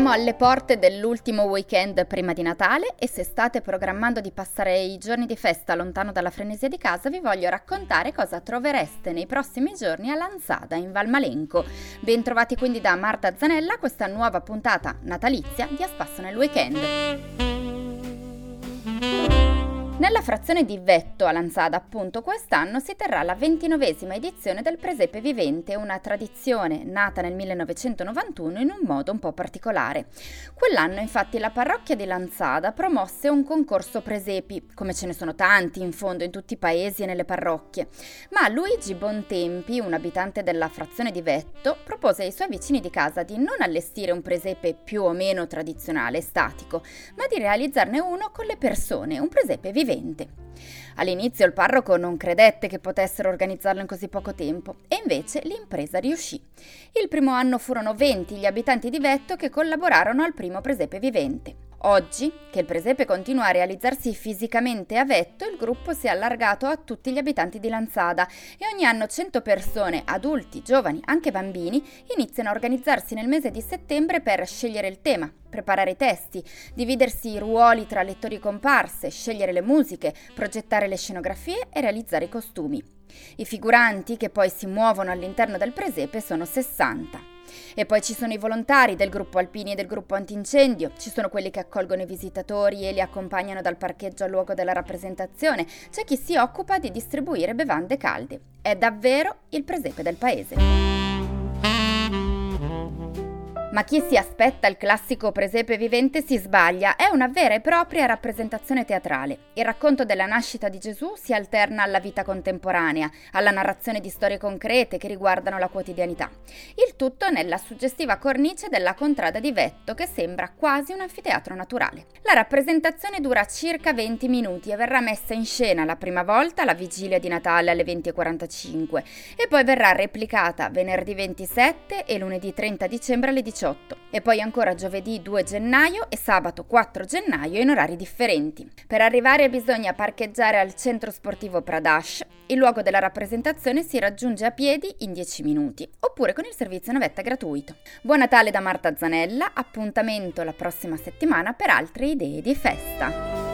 Siamo alle porte dell'ultimo weekend prima di Natale e se state programmando di passare i giorni di festa lontano dalla frenesia di casa vi voglio raccontare cosa trovereste nei prossimi giorni a Lanzada in Valmalenco. Bentrovati quindi da Marta Zanella a questa nuova puntata natalizia di A Spasso nel Weekend. Nella frazione di Vetto a Lanzada, appunto, quest'anno si terrà la ventinovesima edizione del Presepe Vivente, una tradizione nata nel 1991 in un modo un po' particolare. Quell'anno, infatti, la parrocchia di Lanzada promosse un concorso presepi, come ce ne sono tanti in fondo in tutti i paesi e nelle parrocchie. Ma Luigi Bontempi, un abitante della frazione di Vetto, propose ai suoi vicini di casa di non allestire un presepe più o meno tradizionale, statico, ma di realizzarne uno con le persone, un presepe vivente vivente. All'inizio il parroco non credette che potessero organizzarlo in così poco tempo e invece l'impresa riuscì. Il primo anno furono 20 gli abitanti di Vetto che collaborarono al primo presepe vivente. Oggi, che il presepe continua a realizzarsi fisicamente a Vetto, il gruppo si è allargato a tutti gli abitanti di Lanzada e ogni anno 100 persone, adulti, giovani, anche bambini, iniziano a organizzarsi nel mese di settembre per scegliere il tema, preparare i testi, dividersi i ruoli tra lettori comparse, scegliere le musiche, progettare le scenografie e realizzare i costumi. I figuranti che poi si muovono all'interno del presepe sono 60. E poi ci sono i volontari del gruppo alpini e del gruppo antincendio, ci sono quelli che accolgono i visitatori e li accompagnano dal parcheggio al luogo della rappresentazione, c'è chi si occupa di distribuire bevande calde. È davvero il presepe del paese. Ma chi si aspetta il classico presepe vivente si sbaglia, è una vera e propria rappresentazione teatrale. Il racconto della nascita di Gesù si alterna alla vita contemporanea, alla narrazione di storie concrete che riguardano la quotidianità. Il tutto nella suggestiva cornice della contrada di Vetto che sembra quasi un anfiteatro naturale. La rappresentazione dura circa 20 minuti e verrà messa in scena la prima volta la vigilia di Natale alle 20.45 e poi verrà replicata venerdì 27 e lunedì 30 dicembre alle 18 18 e poi ancora giovedì 2 gennaio e sabato 4 gennaio in orari differenti. Per arrivare bisogna parcheggiare al centro sportivo Pradash. Il luogo della rappresentazione si raggiunge a piedi in 10 minuti oppure con il servizio navetta gratuito. Buon Natale da Marta Zanella, appuntamento la prossima settimana per altre idee di festa.